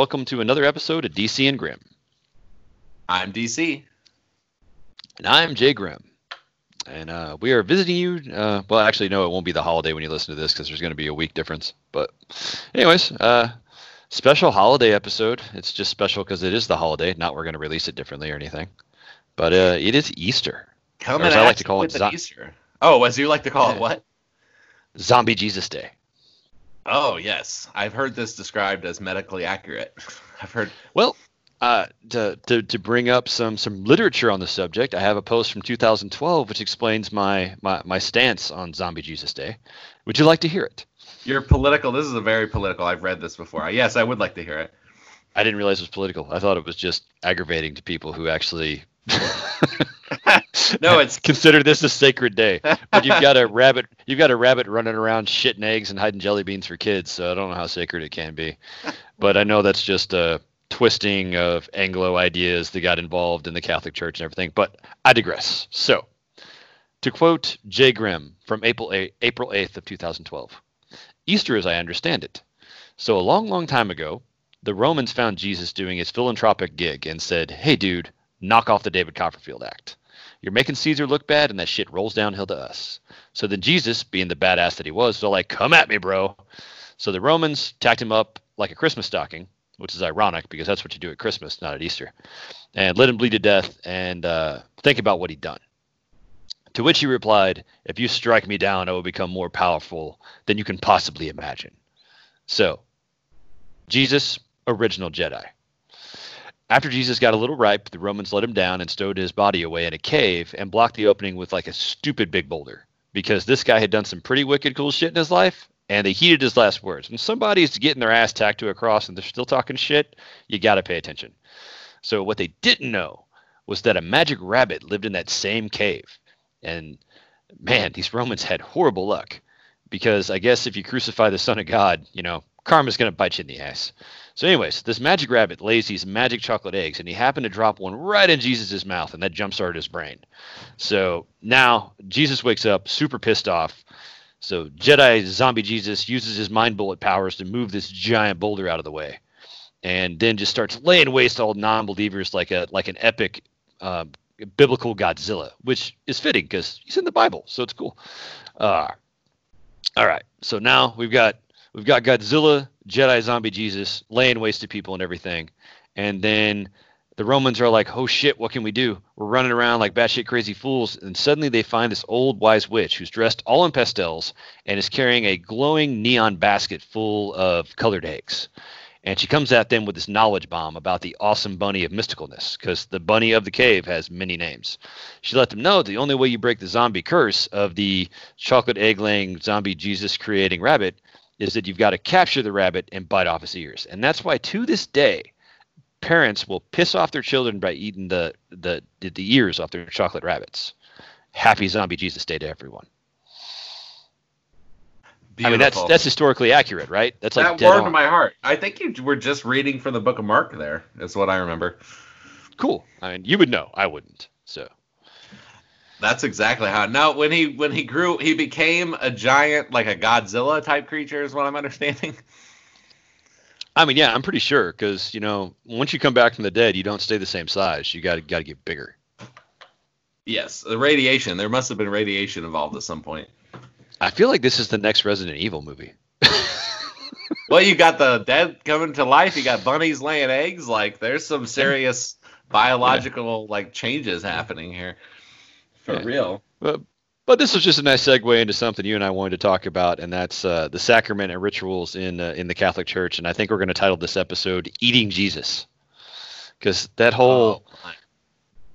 welcome to another episode of DC and Grim. I'm DC. And I'm Jay Grim. And uh, we are visiting you. Uh, well, actually, no, it won't be the holiday when you listen to this because there's going to be a week difference. But, anyways, uh, special holiday episode. It's just special because it is the holiday. Not we're going to release it differently or anything. But uh, it is Easter. Coming as I like to call it, zo- Easter. Oh, as you like to call it, what? Zombie Jesus Day. Oh, yes. I've heard this described as medically accurate. I've heard. Well, uh, to, to, to bring up some, some literature on the subject, I have a post from 2012 which explains my, my, my stance on Zombie Jesus Day. Would you like to hear it? You're political. This is a very political. I've read this before. Yes, I would like to hear it. I didn't realize it was political. I thought it was just aggravating to people who actually No, it's consider this a sacred day. But you've got a rabbit, you've got a rabbit running around shitting eggs and hiding jelly beans for kids. So I don't know how sacred it can be. But I know that's just a twisting of Anglo ideas that got involved in the Catholic Church and everything. But I digress. So, to quote Jay Grimm from April 8, April 8th of 2012, Easter, as I understand it. So a long, long time ago, the Romans found Jesus doing his philanthropic gig and said, "Hey, dude, knock off the David Copperfield Act." You're making Caesar look bad, and that shit rolls downhill to us. So then Jesus, being the badass that he was, was like, come at me, bro. So the Romans tacked him up like a Christmas stocking, which is ironic because that's what you do at Christmas, not at Easter, and let him bleed to death and uh, think about what he'd done. To which he replied, If you strike me down, I will become more powerful than you can possibly imagine. So, Jesus, original Jedi. After Jesus got a little ripe, the Romans let him down and stowed his body away in a cave and blocked the opening with like a stupid big boulder because this guy had done some pretty wicked cool shit in his life and they heeded his last words. When somebody's getting their ass tacked to a cross and they're still talking shit, you got to pay attention. So, what they didn't know was that a magic rabbit lived in that same cave. And man, these Romans had horrible luck because I guess if you crucify the Son of God, you know, karma's going to bite you in the ass. So, anyways, this magic rabbit lays these magic chocolate eggs, and he happened to drop one right in Jesus' mouth, and that jump started his brain. So now Jesus wakes up super pissed off. So Jedi zombie Jesus uses his mind bullet powers to move this giant boulder out of the way, and then just starts laying waste to all non-believers like a like an epic uh, biblical Godzilla, which is fitting because he's in the Bible, so it's cool. Uh, all right, so now we've got we've got Godzilla, Jedi zombie Jesus laying waste to people and everything, and then the Romans are like, oh shit, what can we do? We're running around like batshit crazy fools, and suddenly they find this old wise witch who's dressed all in pastels and is carrying a glowing neon basket full of colored eggs. And she comes at them with this knowledge bomb about the awesome bunny of mysticalness, because the bunny of the cave has many names. She let them know the only way you break the zombie curse of the chocolate egg laying zombie Jesus creating rabbit is that you've got to capture the rabbit and bite off his ears. And that's why to this day, parents will piss off their children by eating the the the ears off their chocolate rabbits. Happy Zombie Jesus Day to everyone. I mean that's that's historically accurate, right? That's like that warmed my heart. I think you were just reading from the Book of Mark. There is what I remember. cool. I mean, you would know. I wouldn't. So That's exactly how. Now, when he when he grew, he became a giant, like a Godzilla type creature, is what I'm understanding. I mean, yeah, I'm pretty sure because you know once you come back from the dead, you don't stay the same size. You got to got to get bigger. Yes, the radiation. There must have been radiation involved at some point. I feel like this is the next Resident Evil movie. Well, you got the dead coming to life. You got bunnies laying eggs. Like, there's some serious biological like changes happening here. For Yeah. real. But, but this was just a nice segue into something you and I wanted to talk about, and that's uh, the sacrament and rituals in uh, in the Catholic Church. And I think we're going to title this episode "Eating Jesus," because that whole Oh,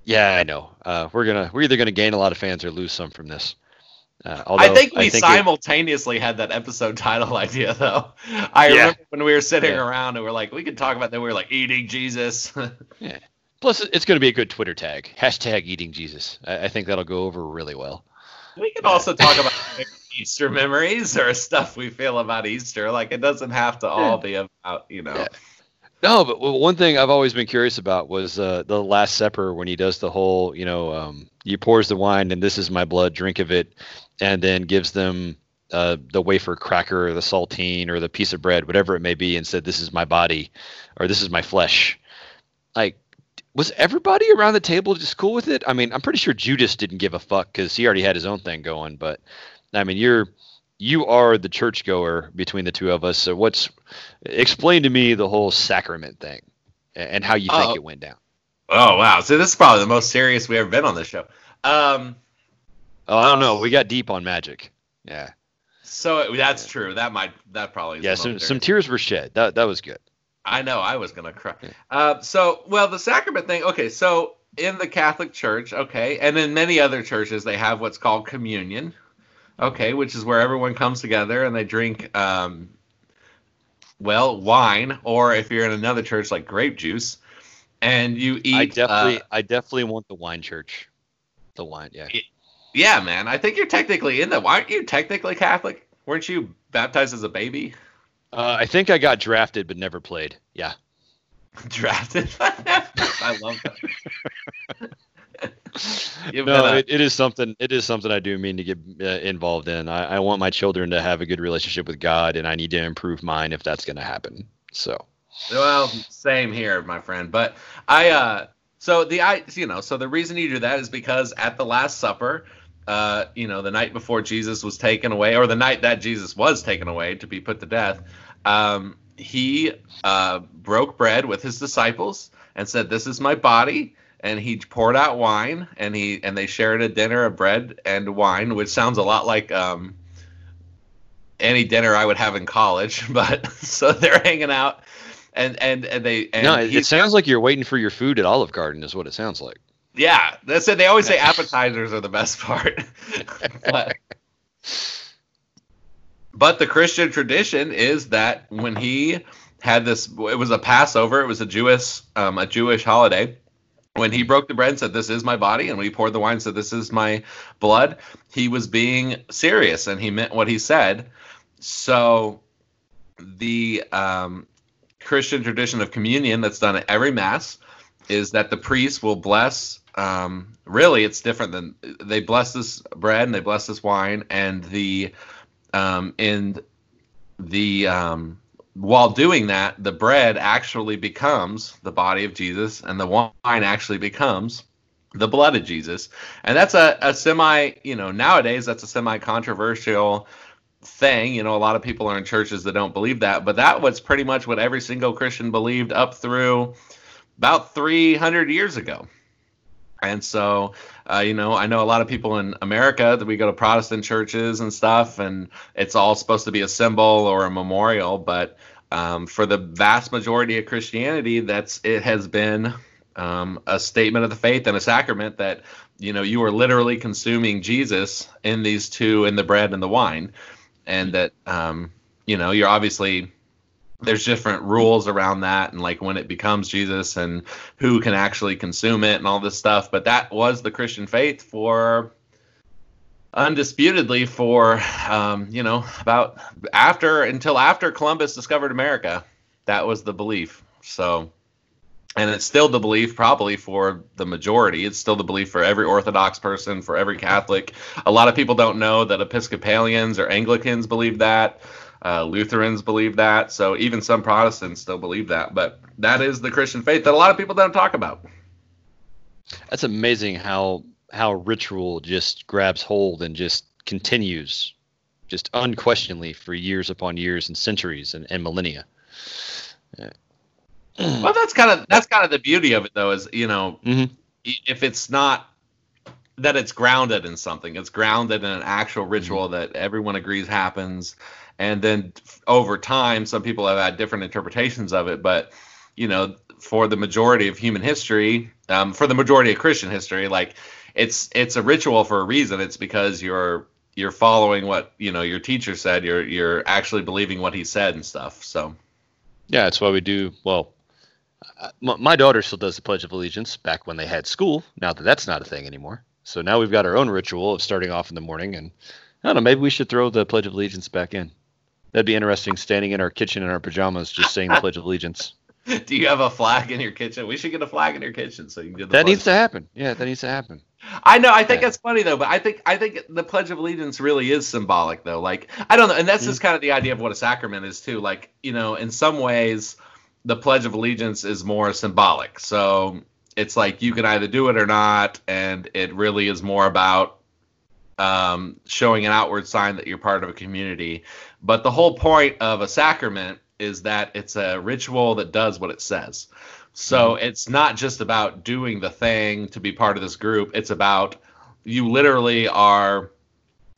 yeah, I know uh, we're gonna we're either going to gain a lot of fans or lose some from this. Uh, I think we it- simultaneously had that episode title idea, though. I Yeah. remember when we were sitting Yeah. around and we are like, we could talk about that. We were like, eating Jesus. plus, it's going to be a good Twitter tag hashtag Eating Jesus. I, I think that'll go over really well. we can also talk about Easter memories or stuff we feel about Easter. Like, it doesn't have to all be about, you know. Yeah. No, but one thing I've always been curious about was uh, the Last Supper when he does the whole, you know, um, he pours the wine and this is my blood, drink of it, and then gives them uh, the wafer cracker or the saltine or the piece of bread, whatever it may be, and said, "This is my body," or "This is my flesh." Like, was everybody around the table just cool with it? I mean, I'm pretty sure Judas didn't give a fuck because he already had his own thing going. But I mean, you're you are the churchgoer between the two of us. So what's explain to me the whole sacrament thing and how you think Oh. it went down? Oh wow! So this is probably the most serious we ever been on this show. Um, Oh, I don't know. We got deep on magic. Yeah, so that's true. That might that probably is yeah. Some some tears were shed. That that was good. I know I was gonna cry. Uh, so well, the sacrament thing. Okay, so in the Catholic Church, okay, and in many other churches, they have what's called communion. Okay, which is where everyone comes together and they drink, um, well, wine, or if you're in another church, like grape juice, and you eat. I definitely uh, I definitely want the wine church. The wine, yeah. yeah, man. I think you're technically in the. Aren't you technically Catholic? Weren't you baptized as a baby? Uh, I think I got drafted but never played. Yeah. Drafted. I love that. No, a- it, it is something. It is something I do mean to get uh, involved in. I, I want my children to have a good relationship with God, and I need to improve mine if that's going to happen. So, Well, same here, my friend. But I, uh, so the I, you know, so the reason you do that is because at the Last Supper, uh, you know, the night before Jesus was taken away, or the night that Jesus was taken away to be put to death, um, he uh, broke bread with his disciples and said, "This is my body." And he poured out wine, and he and they shared a dinner of bread and wine, which sounds a lot like um, any dinner I would have in college. But so they're hanging out, and and and they and no, it, he- it sounds like you're waiting for your food at Olive Garden, is what it sounds like. Yeah, that's it. They always say appetizers are the best part. but, but the Christian tradition is that when he had this, it was a Passover. It was a Jewish um, a Jewish holiday. When he broke the bread and said, "This is my body," and when he poured the wine and said, "This is my blood," he was being serious and he meant what he said. So, the um, Christian tradition of communion that's done at every mass is that the priest will bless. Um, really, it's different than they bless this bread and they bless this wine, and the um, in the um, while doing that, the bread actually becomes the body of Jesus, and the wine actually becomes the blood of Jesus. And that's a, a semi, you know, nowadays that's a semi controversial thing. You know, a lot of people are in churches that don't believe that, but that was pretty much what every single Christian believed up through about 300 years ago. And so, uh, you know, I know a lot of people in America that we go to Protestant churches and stuff, and it's all supposed to be a symbol or a memorial. But um, for the vast majority of Christianity, that's it has been um, a statement of the faith and a sacrament that you know you are literally consuming Jesus in these two, in the bread and the wine, and that um, you know you're obviously there's different rules around that and like when it becomes Jesus and who can actually consume it and all this stuff. But that was the Christian faith for undisputedly for um, you know about after until after Columbus discovered America. That was the belief. So and it's still the belief probably for the majority it's still the belief for every orthodox person for every catholic a lot of people don't know that episcopalians or anglicans believe that uh, lutherans believe that so even some protestants still believe that but that is the christian faith that a lot of people don't talk about That's amazing how how ritual just grabs hold and just continues, just unquestionably for years upon years and centuries and, and millennia. Yeah. well that's kind of that's kind of the beauty of it though is you know Mhm. if it's not that it's grounded in something it's grounded in an actual ritual that everyone agrees happens and then over time some people have had different interpretations of it but you know for the majority of human history um, for the majority of christian history like it's it's a ritual for a reason it's because you're you're following what you know your teacher said you're you're actually believing what he said and stuff so Yeah, that's why we do. Well, uh, my, my daughter still does the Pledge of Allegiance back when they had school. Now that that's not a thing anymore. So now we've got our own ritual of starting off in the morning. And I don't know, maybe we should throw the Pledge of Allegiance back in. That'd be interesting standing in our kitchen in our pajamas just saying the Pledge of Allegiance. do you have a flag in your kitchen? We should get a flag in your kitchen so you can do the That pledge. needs to happen. Yeah, that needs to happen. I know. I think Yeah. that's funny though, but I think I think the Pledge of Allegiance really is symbolic though. Like I don't know, and that's Mm-hmm. just kind of the idea of what a sacrament is too. Like you know, in some ways, the Pledge of Allegiance is more symbolic. So it's like you can either do it or not, and it really is more about um, showing an outward sign that you're part of a community. But the whole point of a sacrament is that it's a ritual that does what it says. So it's not just about doing the thing to be part of this group. It's about you literally are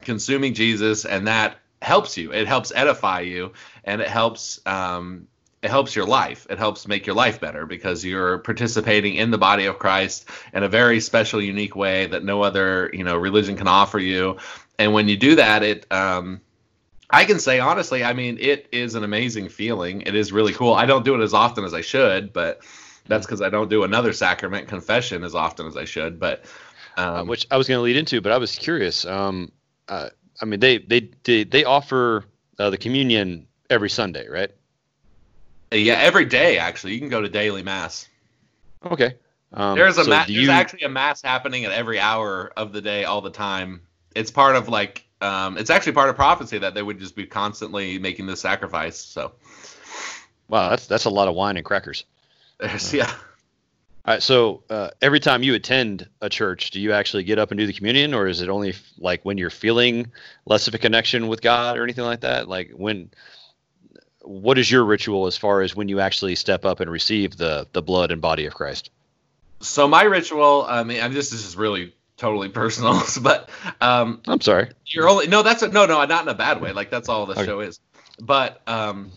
consuming Jesus, and that helps you. It helps edify you, and it helps um, it helps your life. It helps make your life better because you're participating in the body of Christ in a very special, unique way that no other you know religion can offer you. And when you do that, it um, I can say honestly, I mean, it is an amazing feeling. It is really cool. I don't do it as often as I should, but that's because I don't do another sacrament, confession, as often as I should. But Uh, um, which I was going to lead into, but I was curious. Um, uh, I mean, they they they, they offer uh, the communion every Sunday, right? Yeah, every day actually, you can go to daily mass. Okay. Um, There's a so ma- there's you- actually a mass happening at every hour of the day, all the time. It's part of like um, it's actually part of prophecy that they would just be constantly making this sacrifice. So Wow, that's that's a lot of wine and crackers. there's yeah. All right, so uh, every time you attend a church, do you actually get up and do the communion, or is it only f- like when you're feeling less of a connection with God or anything like that? Like when, what is your ritual as far as when you actually step up and receive the the blood and body of Christ? So my ritual, I mean, I'm just this is really totally personal, but um, I'm sorry. You're only no. That's a, no, no, not in a bad way. Like that's all the Okay. show is. But um,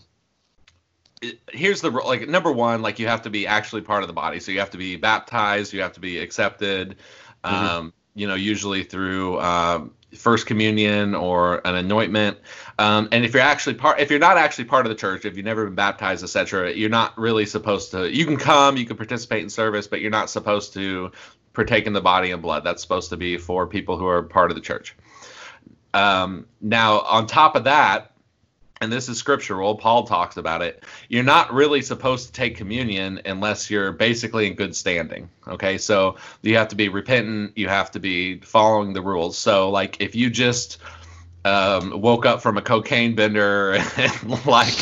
it, here's the like number one. Like you have to be actually part of the body. So you have to be baptized. You have to be accepted. Um, you know, usually through um, first communion or an anointment. Um, and if you're actually part, if you're not actually part of the church, if you've never been baptized, etc., you're not really supposed to. You can come, you can participate in service, but you're not supposed to partake in the body and blood. That's supposed to be for people who are part of the church. Um, now, on top of that, and this is scriptural, Paul talks about it. You're not really supposed to take communion unless you're basically in good standing. Okay, so you have to be repentant, you have to be following the rules. So, like, if you just um, woke up from a cocaine bender and like,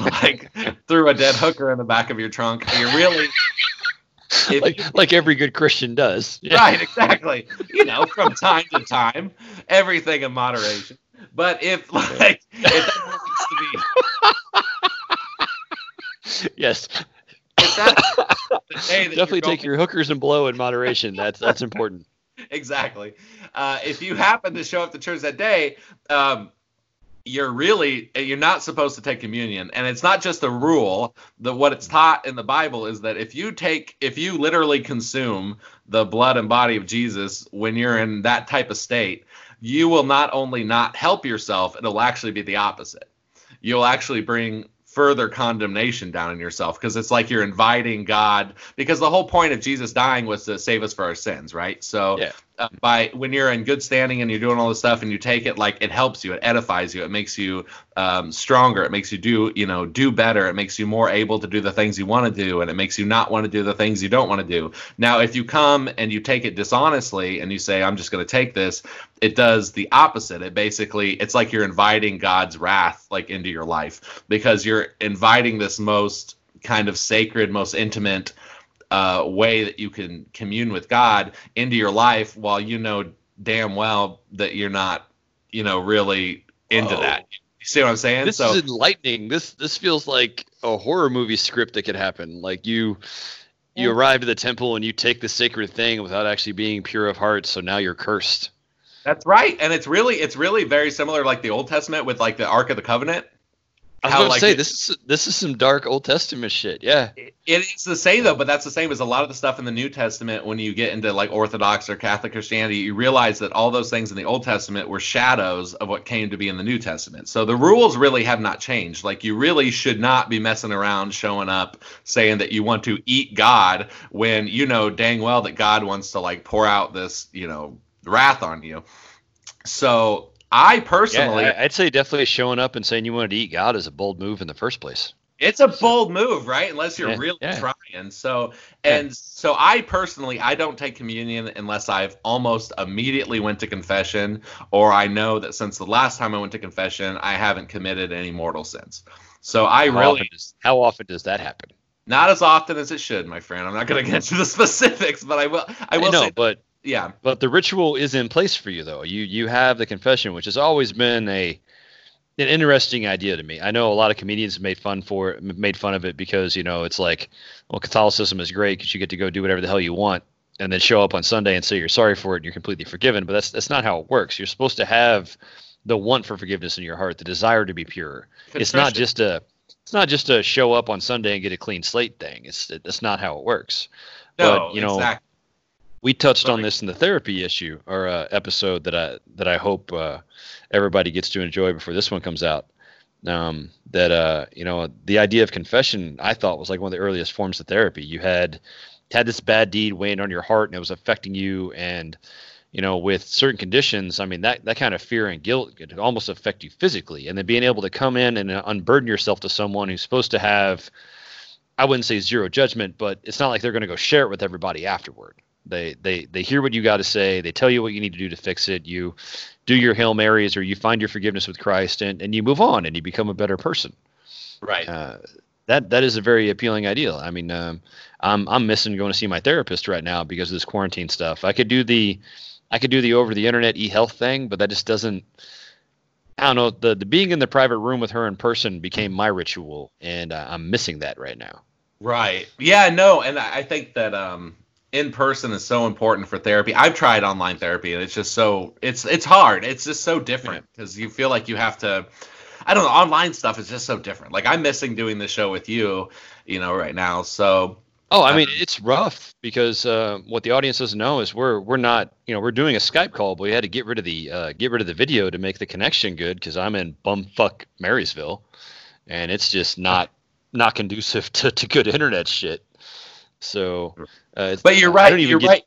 like threw a dead hooker in the back of your trunk, you're really if like like every good Christian does. Yeah. Right, exactly. You know, from time to time, everything in moderation. But if like if that be Yes. if that Definitely take your hookers and blow in moderation. That's that's important. exactly. Uh, if you happen to show up to church that day, um, you're really you're not supposed to take communion, and it's not just a rule. The what it's taught in the Bible is that if you take if you literally consume the blood and body of Jesus when you're in that type of state, you will not only not help yourself, it'll actually be the opposite. You'll actually bring further condemnation down on yourself because it's like you're inviting God because the whole point of Jesus dying was to save us for our sins, right? So Yeah. Uh, by when you're in good standing and you're doing all this stuff and you take it like it helps you, it edifies you, it makes you um, stronger, it makes you do you know do better, it makes you more able to do the things you want to do, and it makes you not want to do the things you don't want to do. Now, if you come and you take it dishonestly and you say I'm just going to take this, it does the opposite. It basically it's like you're inviting God's wrath like into your life because you're inviting this most kind of sacred, most intimate uh, way that you can commune with God into your life while you know damn well that you're not, you know, really into Whoa. that. You see what I'm saying? This so is enlightening. This this feels like a horror movie script that could happen. Like you you Yeah. arrive at the temple and you take the sacred thing without actually being pure of heart, so now you're cursed. that's right, and it's really it's really very similar like the Old Testament with like the Ark of the Covenant. I was How, going to say it- this is this is some dark Old Testament shit. Yeah. It is the same though, but that's the same as a lot of the stuff in the New Testament. When you get into like Orthodox or Catholic Christianity, you realize that all those things in the Old Testament were shadows of what came to be in the New Testament. So the rules really have not changed. Like you really should not be messing around, showing up, saying that you want to eat God when you know dang well that God wants to like pour out this, you know, wrath on you. So I personally, yeah I'd say definitely showing up and saying you wanted to eat God is a bold move in the first place. it's a bold move, right? Unless you're Yeah, really yeah. trying. So and so I personally I don't take communion unless I've almost immediately went to confession or I know that since the last time I went to confession I haven't committed any mortal sins. So I How really often does, how often does that happen? not as often as it should, my friend. I'm not going to get into the specifics, but I will I will say but yeah. but the ritual is in place for you though. You you have the confession, which has always been a an interesting idea to me. I know a lot of comedians made fun for it, made fun of it because you know it's like, well, Catholicism is great because you get to go do whatever the hell you want, and then show up on Sunday and say you're sorry for it and you're completely forgiven. But that's that's not how it works. You're supposed to have the want for forgiveness in your heart, the desire to be pure. It's not just a it's not just a show up on Sunday and get a clean slate thing. It's it's not how it works. no, but, you know, exactly. We touched on this in the therapy issue or uh, episode that I that I hope uh, everybody gets to enjoy before this one comes out. Um, that uh, you know, the idea of confession, I thought was like one of the earliest forms of therapy. You had had this bad deed weighing on your heart, and it was affecting you, and you know, with certain conditions, I mean, that that kind of fear and guilt could almost affect you physically, and then being able to come in and uh, unburden yourself to someone who's supposed to have I wouldn't say zero judgment, but it's not like they're going to go share it with everybody afterward. They they they hear what you got to say. They tell you what you need to do to fix it. You do your hail marys or you find your forgiveness with Christ, and, and you move on and you become a better person. Right. Uh, that that is a very appealing ideal. I mean, um, I'm I'm missing going to see my therapist right now because of this quarantine stuff. I could do the I could do the over the internet e health thing, but that just doesn't. I don't know. The the being in the private room with her in person became my ritual, and uh, I'm missing that right now. Right. Yeah, no, and I I think that um in person is so important for therapy. I've tried online therapy and it's just so it's it's hard. It's just so different because you feel like you have to I don't know, online stuff is just so different. Like I'm missing doing the show with you, you know, right now. So Oh, I mean, it's rough because uh, what the audience doesn't know is we're we're not, you know, we're doing a Skype call, but we had to get rid of the uh, get rid of the video to make the connection good because I'm in bumfuck Marysville, and it's just not not conducive to, to good internet shit. So, uh, but you're right. You're right.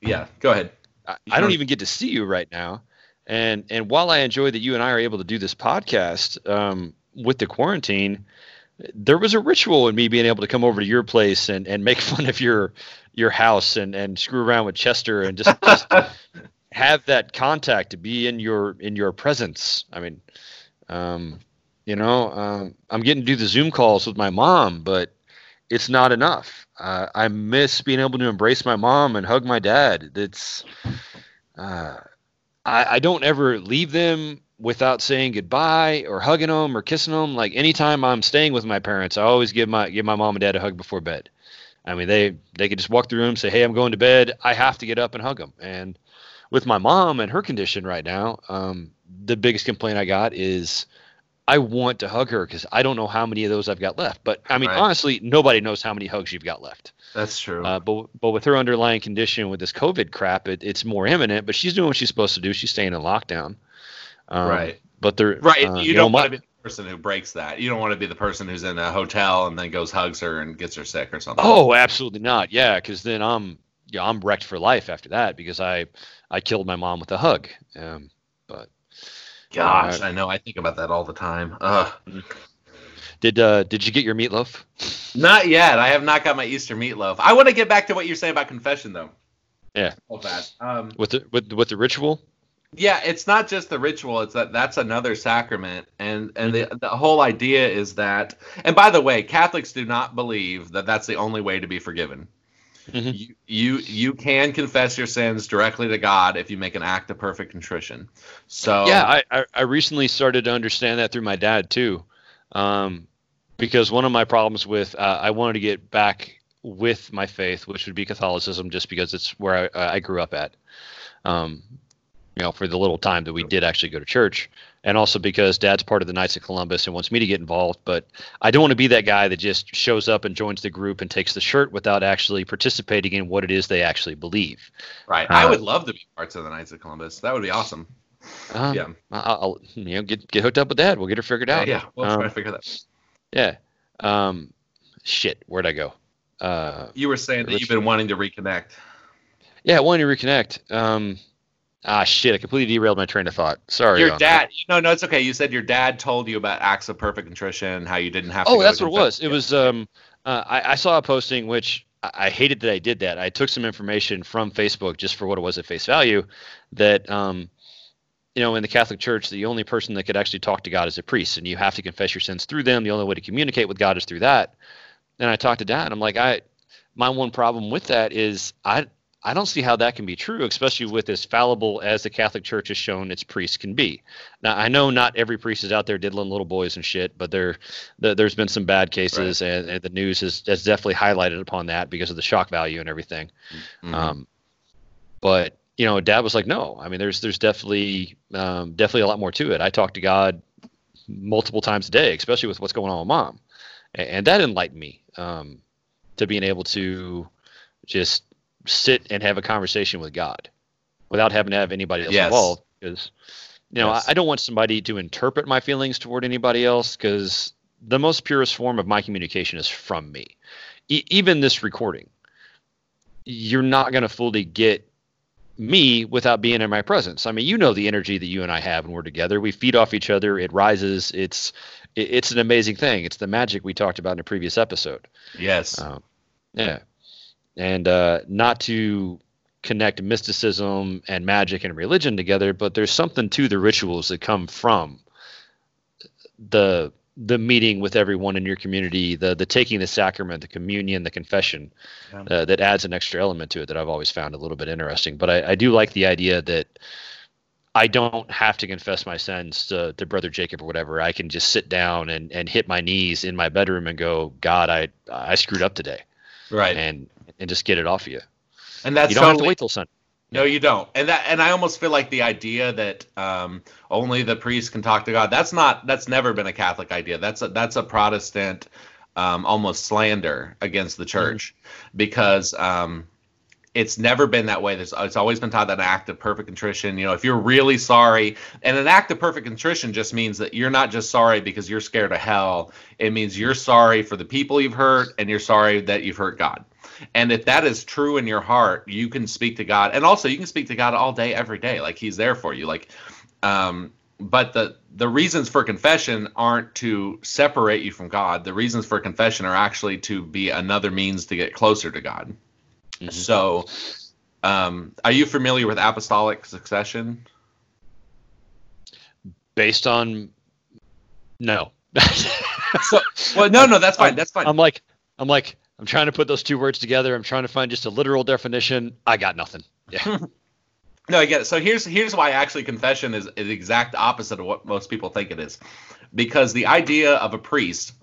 Yeah, go ahead. I, I don't don't- even get to see you right now, and and while I enjoy that you and I are able to do this podcast um, with the quarantine, there was a ritual in me being able to come over to your place and, and make fun of your your house and, and screw around with Chester and just, just have that contact to be in your in your presence. I mean, um, you know, um, I'm getting to do the Zoom calls with my mom, but it's not enough. Uh, I miss being able to embrace my mom and hug my dad. That's uh, I, I don't ever leave them without saying goodbye or hugging them or kissing them. Like anytime I'm staying with my parents, I always give my give my mom and dad a hug before bed. I mean, they they could just walk through the room, say, "Hey, I'm going to bed." I have to get up and hug them. And with my mom and her condition right now, um, the biggest complaint I got is I want to hug her because I don't know how many of those I've got left. But I mean, Right. honestly, nobody knows how many hugs you've got left. That's true. Uh, but but with her underlying condition with this COVID crap, it, it's more imminent. But she's doing what she's supposed to do. She's staying in lockdown. Um, right. But they're Right. uh, you, know, don't my- want to be the person who breaks that. You don't want to be the person who's in a hotel and then goes hugs her and gets her sick or something. Oh, absolutely not. Yeah, because then I'm yeah I'm wrecked for life after that because I I killed my mom with a hug. Um, gosh, uh, I know. I think about that all the time. Ugh. did uh did you get your meatloaf? Not yet. I have not got my Easter meatloaf. I want to get back to what you're saying about confession, though. Yeah. All. Um, with the with with the ritual? yeah, it's not just the ritual. It's that that's another sacrament, and and the the whole idea is that. And by the way, Catholics do not believe that that's the only way to be forgiven. Mhm. You, you you can confess your sins directly to God if you make an act of perfect contrition. So Yeah, I, I I recently started to understand that through my dad too, um, because one of my problems with uh, I wanted to get back with my faith, which would be Catholicism, just because it's where I, I grew up at, um, you know, for the little time that we did actually go to church, and also because Dad's part of the Knights of Columbus and wants me to get involved, but I don't want to be that guy that just shows up and joins the group and takes the shirt without actually participating in what it is they actually believe. right. I Uh, would love to be parts of the Knights of Columbus. That would be awesome. Um, Yeah. I'll, I'll you know get get hooked up with Dad. We'll get her figured Yeah, out. yeah. We'll Um, try to figure that. Yeah. Um, shit. Where'd I go? Uh, You were saying that you've been wanting to reconnect. yeah, wanting to reconnect. Um, Ah, shit! I completely derailed my train of thought. Sorry. Your dad? No, no, it's okay. You said your dad told you about acts of perfect contrition, how you didn't have. to Oh, that's what it was. It was. Um, uh, I, I saw a posting which I I hated that I did that. I took some information from Facebook just for what it was at face value. That um, you know, in the Catholic Church, the only person that could actually talk to God is a priest, and you have to confess your sins through them. The only way to communicate with God is through that. And I talked to Dad, and I'm like, I, my one problem with that is I, I don't see how that can be true, especially with as fallible as the Catholic Church has shown its priests can be. Now, I know not every priest is out there diddling little boys and shit, but there, the, there's been some bad cases, and, and the news has, has definitely highlighted upon that because of the shock value and everything. Mhm. Um, but you know, Dad was like, no. I mean, there's there's definitely um, definitely a lot more to it. I talk to God multiple times a day, especially with what's going on with Mom, and, and that enlightened me um, to being able to just sit and have a conversation with God without having to have anybody else Yes. involved. Because you know, Yes. I, I don't want somebody to interpret my feelings toward anybody else. Because the most purest form of my communication is from me. E- even this recording, you're not going to fully get me without being in my presence. I mean, you know the energy that you and I have when we're together. We feed off each other. It rises. It's it's an amazing thing. It's the magic we talked about in a previous episode. Yes. Um, yeah, and uh, not to connect mysticism and magic and religion together, but there's something to the rituals that come from the the meeting with everyone in your community, the the taking the sacrament, the communion, the confession, Yeah. uh, that adds an extra element to it that I've always found a little bit interesting. But I, I do like the idea that I don't have to confess my sins to, to brother Jacob or whatever. I can just sit down and, and hit my knees in my bedroom and go, God, I I screwed up today, right. and and just get it off of you. And that's you don't have to wait till Sunday. No, you don't. And that and I almost feel like the idea that um, only the priest can talk to God. That's not. That's never been a Catholic idea. That's a that's a Protestant um, almost slander against the church because um, it's never been that way. There's, it's always been taught that an act of perfect contrition. You know, if you're really sorry, and an act of perfect contrition just means that you're not just sorry because you're scared of hell. It means you're sorry for the people you've hurt, and you're sorry that you've hurt God. And if that is true in your heart, you can speak to God, and also you can speak to God all day, every day. Like He's there for you. Like, um, but the the reasons for confession aren't to separate you from God. The reasons for confession are actually to be another means to get closer to God. Mhm. So, um, are you familiar with apostolic succession? Based on no. So, well, no, no, that's fine. That's fine. I'm like I'm like I'm trying to put those two words together. I'm trying to find just a literal definition. I got nothing. Yeah. No, I get it. So here's here's why actually confession is, is the exact opposite of what most people think it is, because the idea of a priest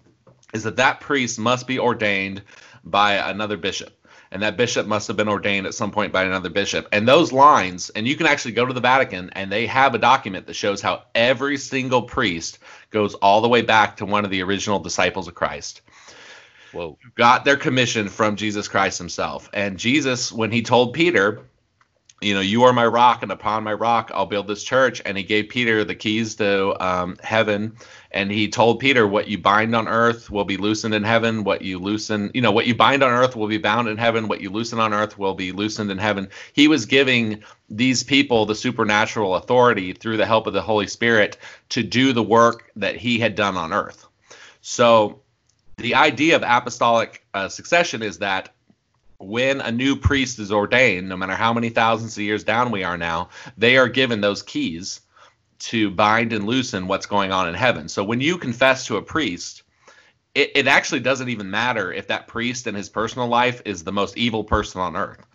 is that that priest must be ordained by another bishop, and that bishop must have been ordained at some point by another bishop. And those lines, and you can actually go to the Vatican, and they have a document that shows how every single priest goes all the way back to one of the original disciples of Christ Whoa. got their commission from Jesus Christ himself. And Jesus, when he told Peter, you know, you are my rock, and upon my rock I'll build this church. And he gave Peter the keys to um, heaven. And he told Peter, what you bind on earth will be loosened in heaven. What you loosen, you know, what you bind on earth will be bound in heaven. What you loosen on earth will be loosened in heaven. He was giving these people the supernatural authority through the help of the Holy Spirit to do the work that he had done on earth. So the idea of apostolic uh, succession is that when a new priest is ordained, no matter how many thousands of years down we are now, they are given those keys to bind and loosen what's going on in heaven. So when you confess to a priest, it, it actually doesn't even matter if that priest in his personal life is the most evil person on earth.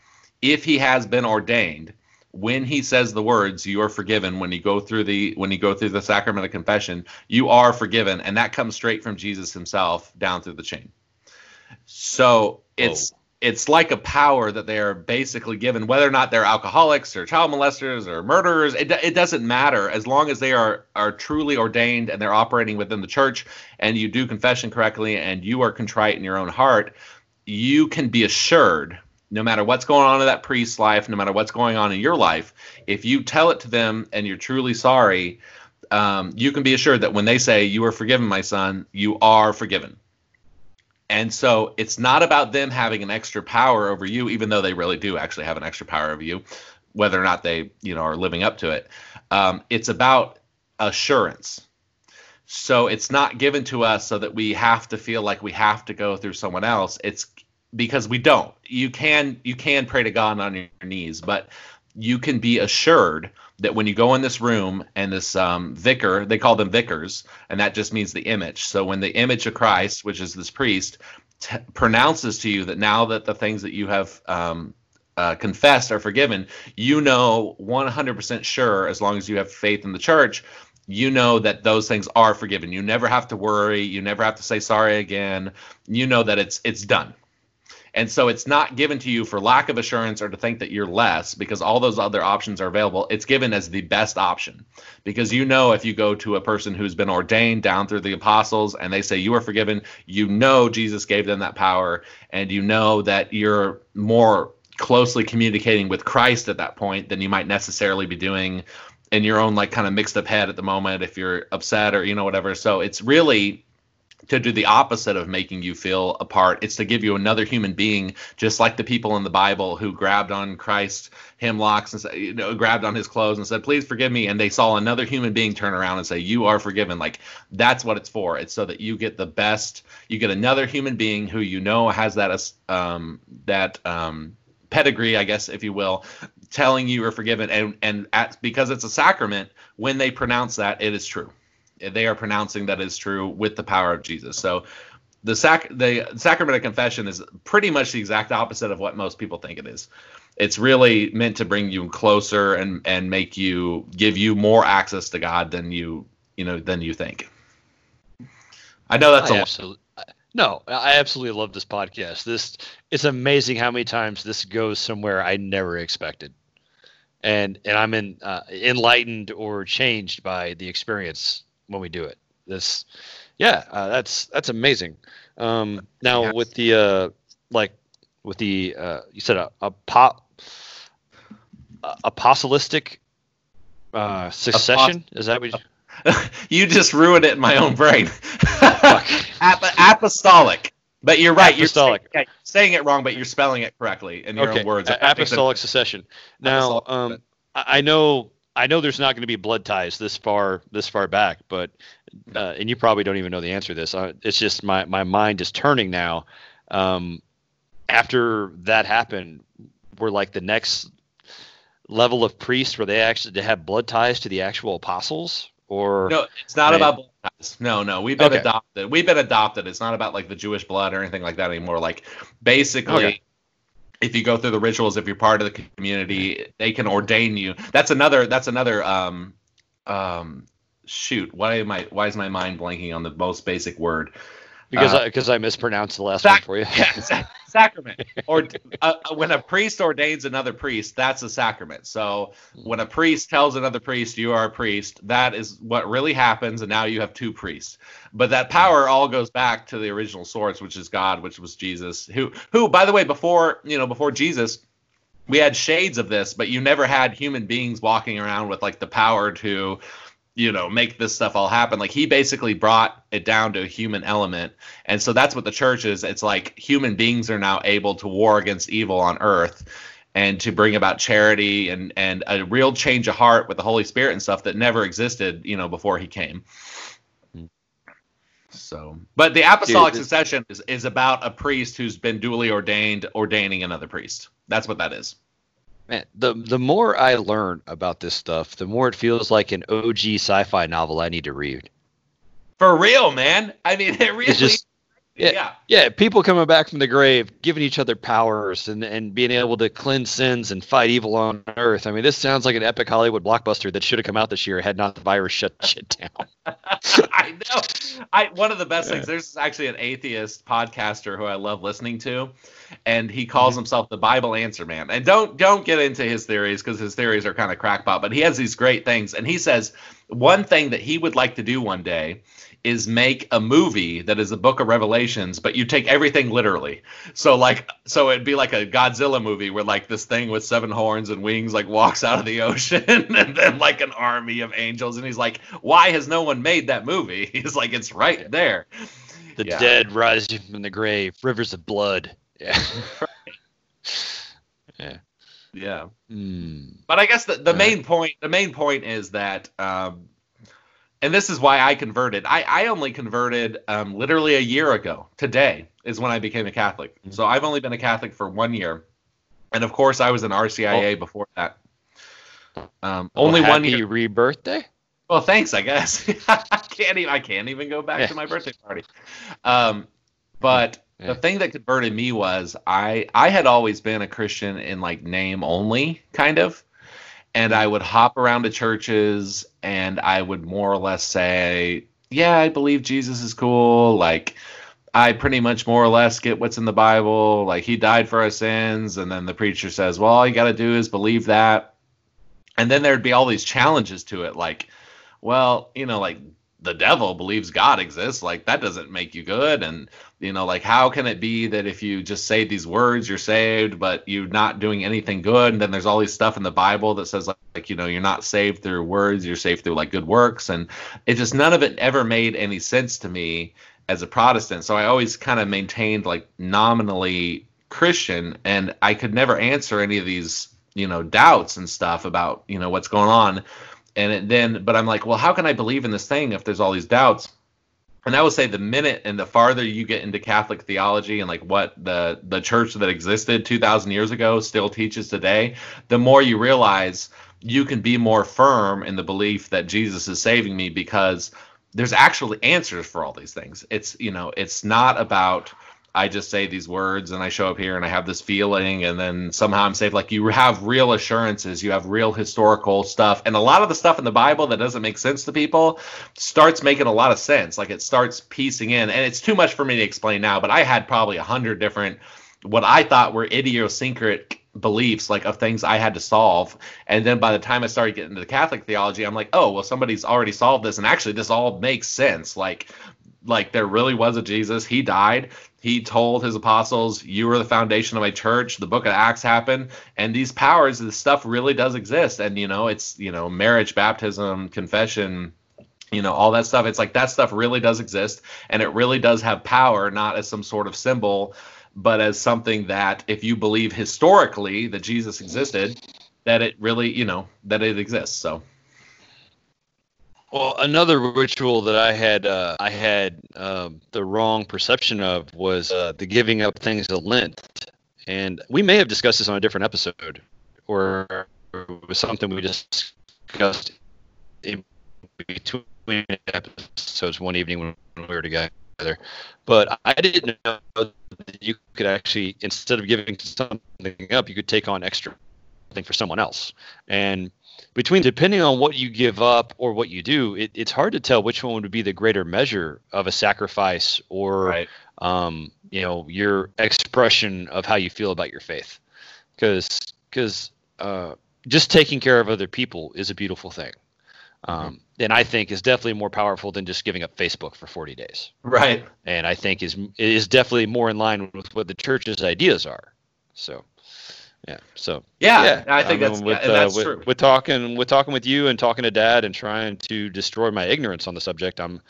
If he has been ordained, when he says the words you are forgiven when you go through the when you go through the sacrament of confession you are forgiven and that comes straight from jesus himself down through the chain. So it's it's like a power that they are basically given whether or not they're alcoholics or child molesters or murderers it, it doesn't matter. As long as they are are truly ordained and they're operating within the church and you do confession correctly and you are contrite in your own heart you can be assured no matter what's going on in that priest's life, no matter what's going on in your life, if you tell it to them and you're truly sorry, um, you can be assured that when they say, You are forgiven, my son, you are forgiven. And so it's not about them having an extra power over you, even though they really do actually have an extra power over you. whether or not they you know are living up to it. Um, it's about assurance. So it's not given to us so that we have to feel like we have to go through someone else. It's because we don't. You can you can pray to God on your knees, but you can be assured that when you go in this room and this um, vicar, they call them vicars, and that just means the image. So when the image of Christ, which is this priest, t- pronounces to you that now that the things that you have um, uh, confessed are forgiven, you know 100% sure, as long as you have faith in the church, you know that those things are forgiven. You never have to worry. You never have to say sorry again. You know that it's it's done. And so it's not given to you for lack of assurance or to think that you're less because all those other options are available. It's given as the best option because you know if you go to a person who's been ordained down through the apostles and they say you are forgiven, you know Jesus gave them that power and you know that you're more closely communicating with Christ at that point than you might necessarily be doing in your own like kind of mixed up head at the moment if you're upset or you know whatever. So it's really to do the opposite of making you feel apart. It's to give you another human being, just like the people in the Bible who grabbed on Christ's hemlocks and you know, grabbed on his clothes and said, "Please forgive me," and they saw another human being turn around and say, "You are forgiven." Like that's what it's for. It's so that you get the best. You get another human being who you know has that um, that um, pedigree, I guess, if you will, telling you you're forgiven, and and at, because it's a sacrament, when they pronounce that, it is true they are pronouncing that is true with the power of Jesus. So the sac the sacrament of confession is pretty much the exact opposite of what most people think it is. It's really meant to bring you closer and and make you give you more access to God than you you know than you think. I know that's I a absolutely no, I absolutely love this podcast. This it's amazing how many times this goes somewhere I never expected, and and I'm in uh, enlightened or changed by the experience when we do it. This, yeah, uh, that's that's amazing. Um, now yes. with the uh, like with the uh, you said a, a pop apostolistic uh, succession. Is that what? You... you just ruined it in my own brain. Ap- apostolic. But you're right. Apostolic. You're saying, yeah, saying, it wrong, but you're spelling it correctly in your okay. own words. apostolic succession. Now, apostolic. um, I know I know there's not going to be blood ties this far this far back, but uh, and you probably don't even know the answer to this. Uh, it's just my my mind is turning now. Um, after that happened, we're like the next level of priests where they actually to have blood ties to the actual apostles, or no, it's not about blood ties. No, no, we've been okay. adopted. We've been adopted. It's not about like the Jewish blood or anything like that anymore. Like basically. Okay if you go through the rituals, if you're part of the community, they can ordain you. That's another. That's another. Um, um, shoot. Why am I? Why is my mind blanking on the most basic word? Because uh, I, because I mispronounced the last sac- one for you. yeah, sacrament. Or uh, uh, when a priest ordains another priest, that's a sacrament. So when a priest tells another priest, "You are a priest," that is what really happens, and now you have two priests. But that power all goes back to the original source, which is God, which was Jesus. Who, who, by the way, before you know, before Jesus, we had shades of this, but you never had human beings walking around with like the power to you know make this stuff all happen. Like he basically brought it down to a human element. And so that's what the church is. It's like human beings are now able to war against evil on earth and to bring about charity and and a real change of heart with the holy spirit and stuff that never existed you know before he came. Hmm. So but the apostolic Dude, succession is, is about a priest who's been duly ordained ordaining another priest. That's what that is Man, the the more I learn about this stuff, the more it feels like an OG sci-fi novel I need to read. For real, man. I mean, it really. It's just, yeah, yeah, yeah, people coming back from the grave, giving each other powers, and and being able to cleanse sins and fight evil on Earth. I mean, this sounds like an epic Hollywood blockbuster that should have come out this year had not the virus shut shit down. I know. I one of the best yeah. things. There's actually an atheist podcaster who I love listening to, and he calls mm-hmm. himself the Bible Answer Man. And don't don't get into his theories because his theories are kind of crackpot. But he has these great things, and he says one thing that he would like to do one day is make a movie that is a book of revelations but you take everything literally. So like so it'd be like a godzilla movie where like this thing with seven horns and wings like walks out of the ocean and then like an army of angels. And he's like why has no one made that movie? He's like it's right there. The yeah. dead rising from the grave rivers of blood. Yeah. Yeah. Yeah. Hmm. But I guess the, the main point the main point is that um and this is why I converted. I, I only converted um, literally a year ago. Today is when I became a Catholic. Mhm. So I've only been a Catholic for one year. And of course I was an RCIA before that. Um, only Well, one happy year. rebirthday. Well, thanks, I guess. I can't even I can't even go back Yeah. to my birthday party. Um, but Yeah. the thing that converted me was I I had always been a Christian in like name only kind of, and I would hop around to churches and I would more or less say, yeah, I believe Jesus is cool, like. I pretty much more or less get what's in the Bible. Like he died for our sins, and then the preacher says, "Well, all you got to do is believe that." And then there'd be all these challenges to it, like, well, you know, like the devil believes God exists, like that doesn't make you good. And, you know, like how can it be that if you just say these words, you're saved, but you're not doing anything good? And then there's all these stuff in the Bible that says, like, like, you know, you're not saved through words, you're saved through like good works. And it just, none of it ever made any sense to me as a Protestant. So I always kind of maintained like nominally Christian, and I could never answer any of these, you know, doubts and stuff about, you know, what's going on and it then but i'm like well how can i believe in this thing if there's all these doubts and i will say the minute and the farther you get into catholic theology and like what the the church that existed 2000 years ago still teaches today the more you realize you can be more firm in the belief that jesus is saving me because there's actually answers for all these things. It's you know it's not about I just say these words and I show up here and I have this feeling and then somehow I'm safe. Like you have real assurances, you have real historical stuff, and a lot of the stuff in the Bible that doesn't make sense to people starts making a lot of sense. Like it starts piecing in, and it's too much for me to explain now. But I had probably a hundred different what I thought were idiosyncratic beliefs like of things I had to solve. And then by the time I started getting into the Catholic theology, I'm like, oh well, somebody's already solved this, and actually this all makes sense. Like like there really was a Jesus. He died. He told his apostles, "You are the foundation of my church." The book of Acts happened, and these powers, this stuff really does exist. And you know, it's you know, marriage, baptism, confession, you know, all that stuff. It's like that stuff really does exist, and it really does have power, not as some sort of symbol, but as something that, if you believe historically that Jesus existed, that it really, you know, that it exists. So. Well, another ritual that I had uh, I had um, the wrong perception of was uh, the giving up things of Lent, and we may have discussed this on a different episode, or it was something we discussed in between episodes one evening when we were together. But I didn't know that you could actually, instead of giving something up, you could take on extra thing for someone else, and between depending on what you give up or what you do, it, it's hard to tell which one would be the greater measure of a sacrifice or Right. um, you know your expression of how you feel about your faith, because because uh, just taking care of other people is a beautiful thing, um, and I think is definitely more powerful than just giving up Facebook for 40 days, Right. and I think is is definitely more in line with what the church's ideas are. So. Yeah. So Yeah, yeah. I think mean, that's, with, yeah, that's uh, with, true. with talking with talking with you and talking to dad and trying to destroy my ignorance on the subject. I'm,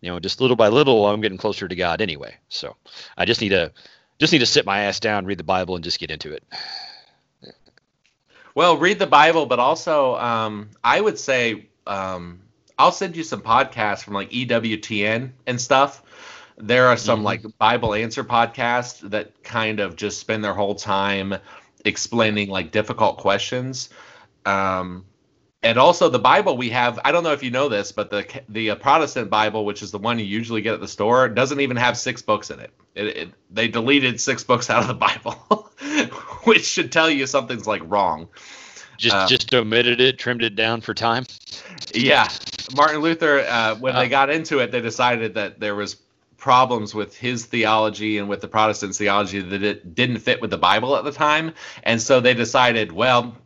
you know, just little by little, I'm getting closer to God anyway. So I just need to just need to sit my ass down, read the Bible, and just get into it. Well, read the Bible, but also um, I would say um, I'll send you some podcasts from like EWTN and stuff. There are some Mhm. like Bible answer podcasts that kind of just spend their whole time explaining like difficult questions. Um, and also the Bible we have, I don't know if you know this, but the the uh, Protestant Bible, which is the one you usually get at the store, doesn't even have six books in it. It, it they deleted six books out of the Bible, which should tell you something's like wrong. Just Uh, just omitted it, trimmed it down for time. Yeah, Martin Luther, uh, when Uh. they got into it, they decided that there was problems with his theology and with the Protestant theology that it didn't fit with the Bible at the time, and so they decided, well,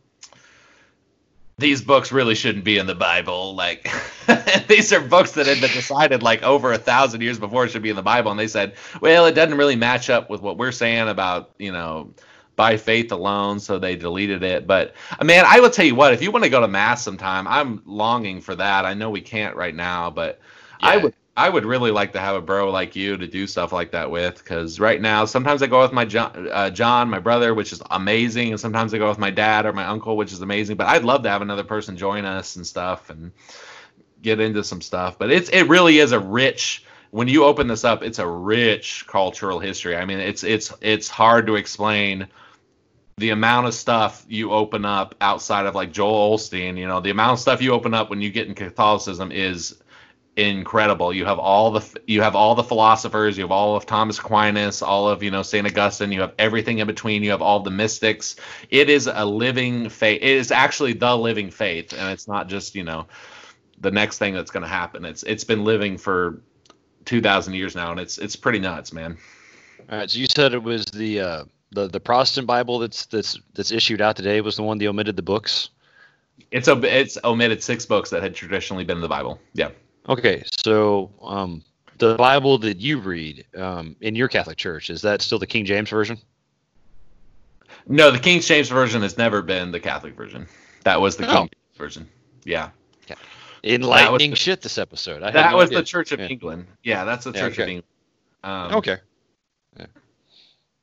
these books really shouldn't be in the Bible. Like, these are books that had been decided like over a thousand years before it should be in the Bible, and they said, well, it doesn't really match up with what we're saying about, you know. By faith alone, so they deleted it. But uh, man, I will tell you what, if you want to go to mass sometime, I'm longing for that. I know we can't right now, but I would I would really like to have a bro like you to do stuff like that with, because right now sometimes I go with my John, uh, John, my brother, which is amazing, and sometimes I go with my dad or my uncle, which is amazing. But I'd love to have another person join us and stuff and get into some stuff. But it's it really is a rich. When you open this up, it's a rich cultural history. I mean, it's it's it's hard to explain the amount of stuff you open up outside of like Joel Osteen. you know, the amount of stuff you open up when you get in Catholicism is incredible. You have all the you have all the philosophers, you have all of Thomas Aquinas, all of you know Saint Augustine. You have everything in between. You have all the mystics. It is a living faith. It is actually the living faith, and it's not just you know the next thing that's going to happen. It's it's been living for two thousand years now, and it's it's pretty nuts, man. All right. So you said it was the uh, the the Protestant Bible that's that's that's issued out today was the one that omitted the books. It's a it's omitted six books that had traditionally been in the Bible. Yeah. Okay, so um, the Bible that you read um, in your Catholic Church is that still the King James version? No, the King James version has never been the Catholic version. That was the oh. King James version. Yeah. yeah. Enlightening the, shit this episode. I that no was idea. the Church of yeah. England. Yeah, that's the Church yeah, okay. of England. Um, okay. Yeah.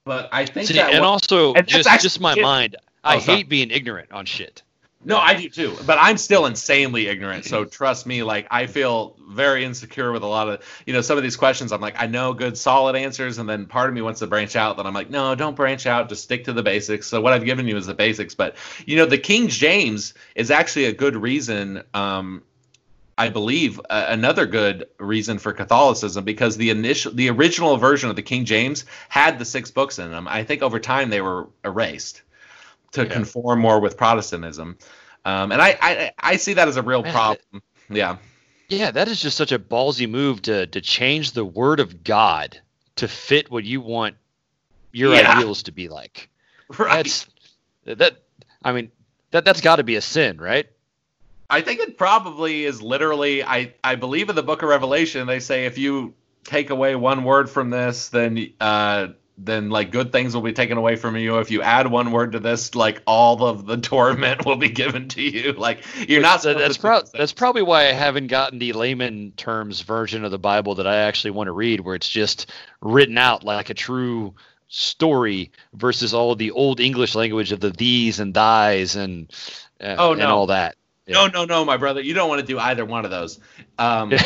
But I think See, that and was, also and just just my mind. I oh, hate being ignorant on shit. No, I do too. But I'm still insanely ignorant. So trust me, like I feel very insecure with a lot of you know, some of these questions. I'm like, I know good solid answers, and then part of me wants to branch out, then I'm like, no, don't branch out, just stick to the basics. So what I've given you is the basics. But you know, the King James is actually a good reason um, I believe uh, another good reason for Catholicism because the initial the original version of the King James had the six books in them. I think over time they were erased to yeah. conform more with Protestantism. Um, and I, I, I see that as a real problem. Yeah. Yeah, that is just such a ballsy move to to change the word of God to fit what you want your yeah. ideals to be like. Right. That's that I mean, that that's got to be a sin, right? I think it probably is literally I I believe in the book of Revelation they say if you take away one word from this then uh then like good things will be taken away from you. If you add one word to this, like all of the torment will be given to you. Like you're not. that's pro- that's probably why I haven't gotten the layman terms version of the Bible that I actually want to read, where it's just written out like a true story versus all of the old English language of the these and thys and uh, oh, no. and all that. No, no, no, my brother. You don't want to do either one of those. Um, the,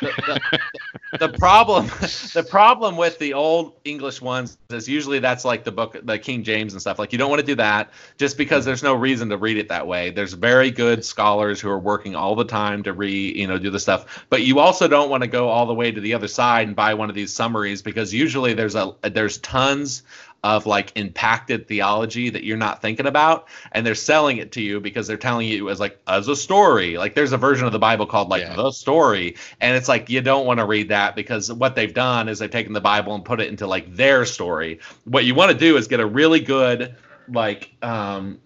the, the, problem, the problem with the old English ones is usually that's like the book, the King James and stuff. Like you don't want to do that just because there's no reason to read it that way. There's very good scholars who are working all the time to re, you know, do the stuff. But you also don't want to go all the way to the other side and buy one of these summaries because usually there's a there's tons of like impacted theology that you're not thinking about and they're selling it to you because they're telling you as like as a story like there's a version of the bible called like yeah. the story and it's like you don't want to read that because what they've done is they've taken the bible and put it into like their story what you want to do is get a really good like um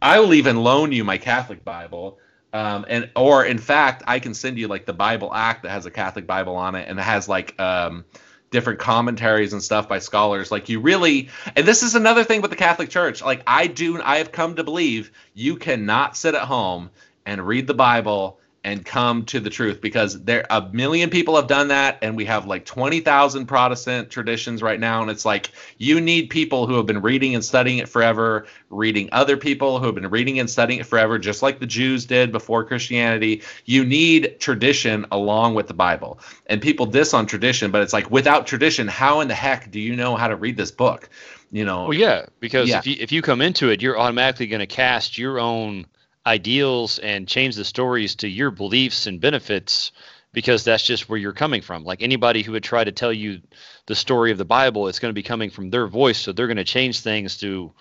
i will even loan you my catholic bible um, and or in fact i can send you like the bible act that has a catholic bible on it and it has like um different commentaries and stuff by scholars like you really and this is another thing with the catholic church like i do i have come to believe you cannot sit at home and read the bible and come to the truth because there a million people have done that and we have like 20,000 Protestant traditions right now and it's like you need people who have been reading and studying it forever reading other people who have been reading and studying it forever just like the Jews did before Christianity. You need tradition along with the Bible. And people diss on tradition but it's like without tradition how in the heck do you know how to read this book? You know? Well yeah because yeah. if you if you come into it you're automatically going to cast your own ideals and change the stories to your beliefs and benefits because that's just where you're coming from. Like anybody who would try to tell you the story of the Bible, it's going to be coming from their voice, so they're going to change things to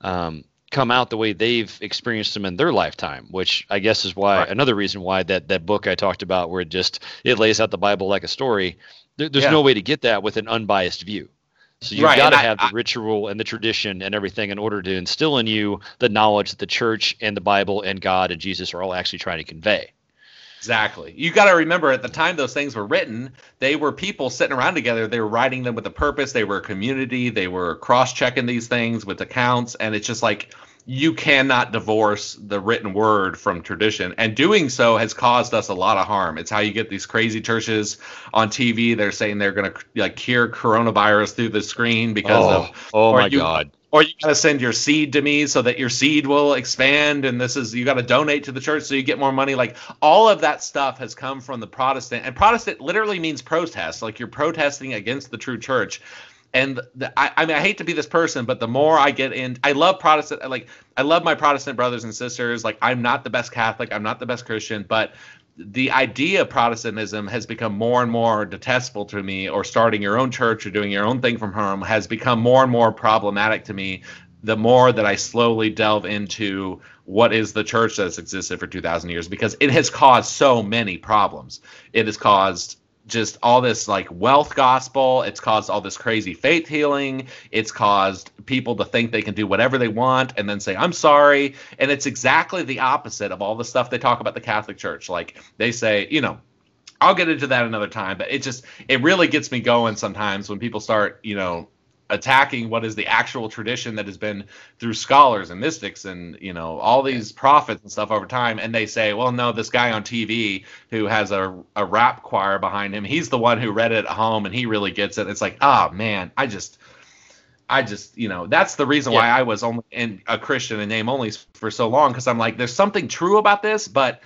um, come out the way they've experienced them in their lifetime. Which I guess is why right. another reason why that that book I talked about, where it just it lays out the Bible like a story. There, there's yeah. no way to get that with an unbiased view. So you've right, got to have I, the ritual and the tradition and everything in order to instill in you the knowledge that the church and the Bible and God and Jesus are all actually trying to convey. Exactly. You got to remember at the time those things were written, they were people sitting around together. They were writing them with a purpose. They were a community. They were cross checking these things with accounts. And it's just like you cannot divorce the written word from tradition. And doing so has caused us a lot of harm. It's how you get these crazy churches on tv they're saying they're going to like cure coronavirus through the screen because oh, of oh, oh my you- god. or you got to send your seed to me so that your seed will expand and this is you got to donate to the church so you get more money. Like all of that stuff has come from the protestant and protestant literally means protest like you're protesting against the true church and the, I, I mean i hate to be this person but the more i get in i love protestant like i love my protestant brothers and sisters like i'm not the best catholic i'm not the best christian but the idea of Protestantism has become more and more detestable to me, or starting your own church or doing your own thing from home has become more and more problematic to me. The more that I slowly delve into what is the church that's existed for 2,000 years, because it has caused so many problems. It has caused just all this like wealth gospel. It's caused all this crazy faith healing. It's caused people to think they can do whatever they want and then say, I'm sorry. And it's exactly the opposite of all the stuff they talk about the Catholic Church. Like they say, you know, I'll get into that another time, but it just, it really gets me going sometimes when people start, you know, attacking what is the actual tradition that has been through scholars and mystics and you know all these prophets and stuff over time and they say well no this guy on tv who has a, a rap choir behind him he's the one who read it at home and he really gets it. It's like oh man i just i just you know that's the reason why i was only in a christian in name only for so long because i'm like there's something true about this but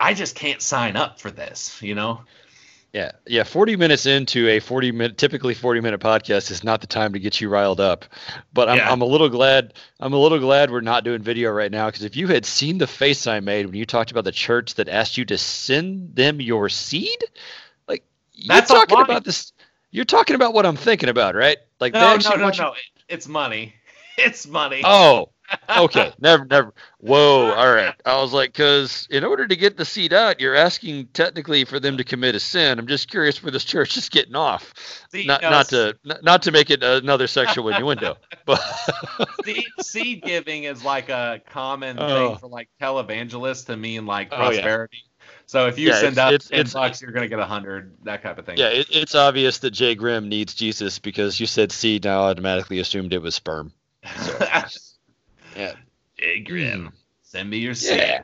i just can't sign up for this you know Yeah, yeah. Forty minutes into a forty minute, typically forty minute podcast is not the time to get you riled up. But I'm, Yeah. I'm a little glad. I'm a little glad we're not doing video right now because if you had seen the face I made when you talked about the church that asked you to send them your seed, like That's you're talking about this. You're talking about what I'm thinking about, right? Like they no no no you- no it's money it's money Oh, okay. Never, never. Whoa. All right. I was like, because in order to get the seed out, you're asking technically for them to commit a sin. I'm just curious where this church is getting off. See, not, no, not to, not, to make it another sexual innuendo, but seed, seed giving is like a common Oh. thing for like televangelists to mean like Oh, yeah. prosperity. So if you Yeah, send up it's- ten it's- bucks, you're gonna get a hundred, that type of thing. yeah, it, it's obvious that Jay Grimm needs Jesus because you said seed, and I automatically assumed it was sperm. Yeah. Hey, Grim, Mm. send me your seed. Yeah.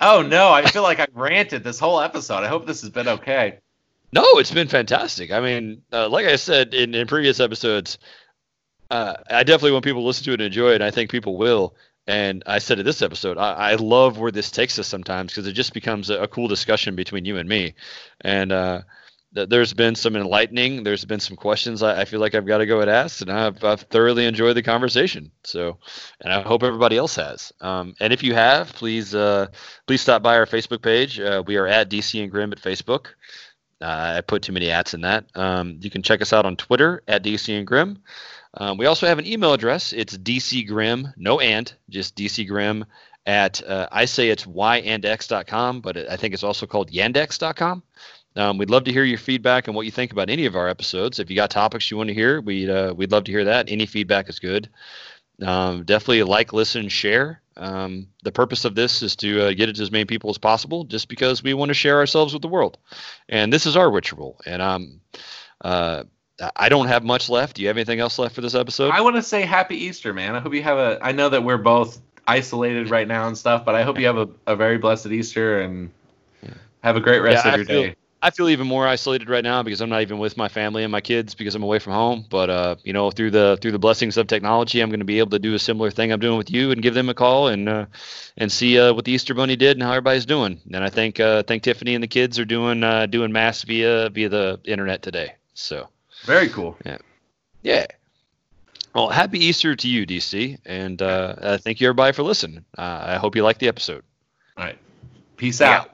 Oh no, I feel like I ranted this whole episode. I hope this has been okay. No, it's been fantastic. I mean, uh, like I said in, in previous episodes, uh, I definitely want people to listen to it and enjoy it. And I think people will. And I said in this episode, I, I love where this takes us sometimes because it just becomes a, a cool discussion between you and me. And uh, th- there's been some enlightening. There's been some questions I, I feel like I've got to go and ask, and I've, I've thoroughly enjoyed the conversation. So, and I hope everybody else has. Um, and if you have, please uh, please stop by our Facebook page. Uh, we are at DC and Grim at Facebook. Uh, I put too many ats in that. Um, you can check us out on Twitter at DC and Grim. Um, we also have an email address. It's dcgrim, no and, just dcgrim at, uh, I say it's yandex.com, but I think it's also called yandex.com. Um, we'd love to hear your feedback and what you think about any of our episodes. If you got topics you want to hear, we'd, uh, we'd love to hear that. Any feedback is good. Um, definitely like, listen, share. Um, the purpose of this is to uh, get it to as many people as possible, just because we want to share ourselves with the world, and this is our ritual. And um, uh, I don't have much left. Do you have anything else left for this episode? I want to say Happy Easter, man. I hope you have a. I know that we're both isolated right now and stuff, but I hope you have a, a very blessed Easter and have a great rest Yeah, of your feel- day. I feel even more isolated right now because I'm not even with my family and my kids because I'm away from home. But uh, you know, through the through the blessings of technology, I'm going to be able to do a similar thing I'm doing with you and give them a call and uh, and see uh, what the Easter Bunny did and how everybody's doing. And I think uh, I think Tiffany and the kids are doing uh, doing mass via via the internet today. So Very cool. yeah. Yeah. Well, happy Easter to you, DC, and uh, uh, thank you everybody for listening. Uh, I hope you liked the episode. All right. Peace Yeah. out.